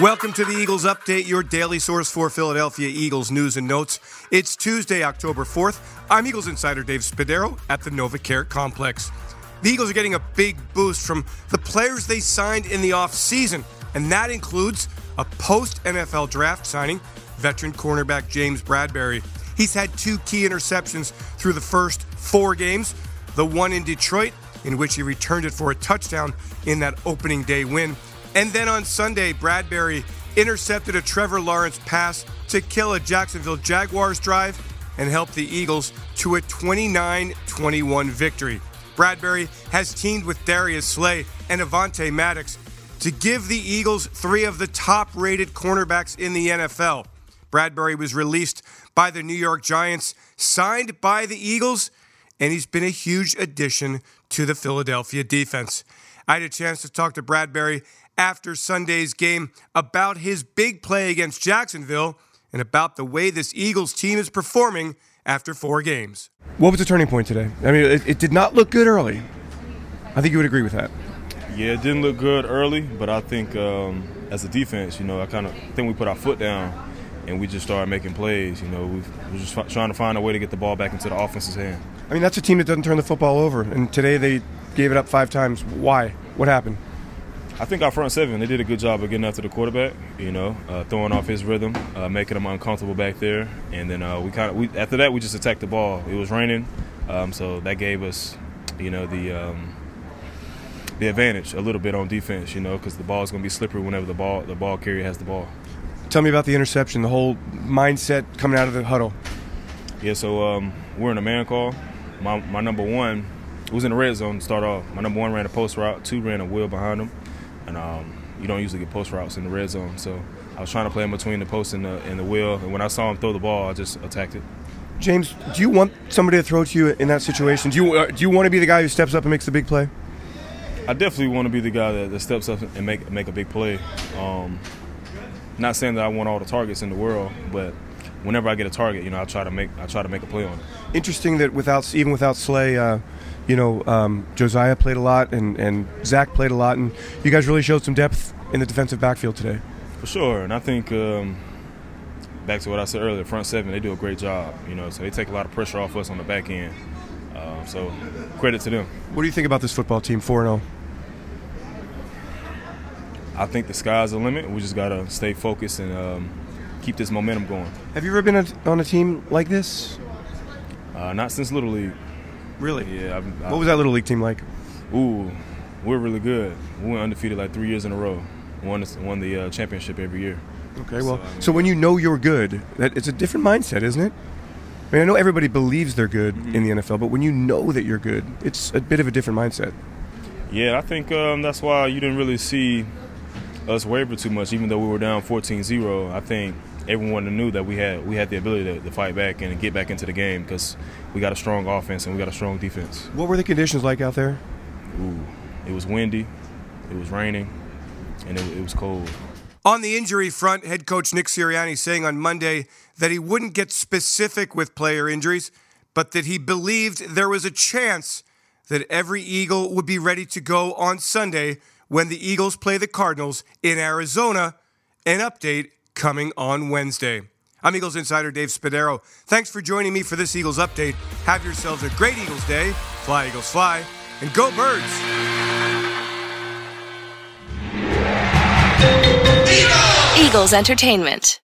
Welcome to the Eagles Update, your daily source for Philadelphia Eagles news and notes. It's Tuesday, October 4th. I'm Eagles insider Dave Spadaro at the NovaCare Complex. The Eagles are getting a big boost from the players they signed in the offseason, and that includes a post NFL draft signing, veteran cornerback James Bradberry. He's had two key interceptions through the first four games the one in Detroit, in which he returned it for a touchdown in that opening day win and then on Sunday, Bradberry intercepted a Trevor Lawrence pass to kill a Jacksonville Jaguars drive and help the Eagles to a 29 21 victory. Bradberry has teamed with Darius Slay and Avonte Maddox to give the Eagles three of the top rated cornerbacks in the NFL. Bradberry was released by the New York Giants, signed by the Eagles, and he's been a huge addition to the Philadelphia defense. I had a chance to talk to Bradberry after Sunday's game about his big play against Jacksonville and about the way this Eagles team is performing after four games. What was the turning point today? I mean, it, it did not look good early. I think you would agree with that. Yeah, it didn't look good early, but I think um, as a defense, you know, I kind of think we put our foot down and we just started making plays. You know, we were just trying to find a way to get the ball back into the offense's hand. I mean, that's a team that doesn't turn the football over, and today they gave it up five times. Why? What happened? I think our front seven they did a good job of getting after the quarterback. You know, uh, throwing off his rhythm, uh, making him uncomfortable back there, and then uh, we kind of we, after that we just attacked the ball. It was raining, um, so that gave us, you know, the um, the advantage a little bit on defense. You know, because the ball is going to be slippery whenever the ball the ball carrier has the ball. Tell me about the interception, the whole mindset coming out of the huddle. Yeah, so um, we're in a man call. My my number one was in the red zone to start off. My number one ran a post route, two ran a wheel behind him and um, you don't usually get post routes in the red zone. So I was trying to play in between the post and the and the wheel, and when I saw him throw the ball, I just attacked it. James, do you want somebody to throw to you in that situation? Do you uh, do you want to be the guy who steps up and makes the big play? I definitely want to be the guy that, that steps up and make make a big play. Um, not saying that I want all the targets in the world, but whenever I get a target, you know, I try to make I try to make a play on it. Interesting that without even without Slay, uh, you know, um, Josiah played a lot and, and Zach played a lot, and you guys really showed some depth in the defensive backfield today. For sure, and I think um, back to what I said earlier, front seven they do a great job. You know, so they take a lot of pressure off us on the back end. Uh, so credit to them. What do you think about this football team, four zero? Oh? I think the sky's the limit. We just gotta stay focused and um, keep this momentum going. Have you ever been on a team like this? Uh, not since Little League. Really? Yeah. I've, I've, what was that little league team like? Ooh, we're really good. We went undefeated like three years in a row. Won the, won the uh, championship every year. Okay, well, so, I mean, so, when you know you're good, that it's a different mindset, isn't it? I mean, I know everybody believes they're good mm-hmm. in the NFL, but when you know that you're good, it's a bit of a different mindset. Yeah, I think um, that's why you didn't really see us waver too much, even though we were down 14-0. I think everyone knew that we had we had the ability to, to fight back and get back into the game because we got a strong offense and we got a strong defense. What were the conditions like out there? Ooh, it was windy, it was raining, and it, it was cold. On the injury front, head coach Nick Sirianni saying on Monday that he wouldn't get specific with player injuries, but that he believed there was a chance that every Eagle would be ready to go on Sunday when the Eagles play the Cardinals in Arizona. An update coming on Wednesday. I'm Eagles insider Dave Spadaro. Thanks for joining me for this Eagles update. Have yourselves a great Eagles day. Fly, Eagles, fly, and go, birds! Eagles Entertainment.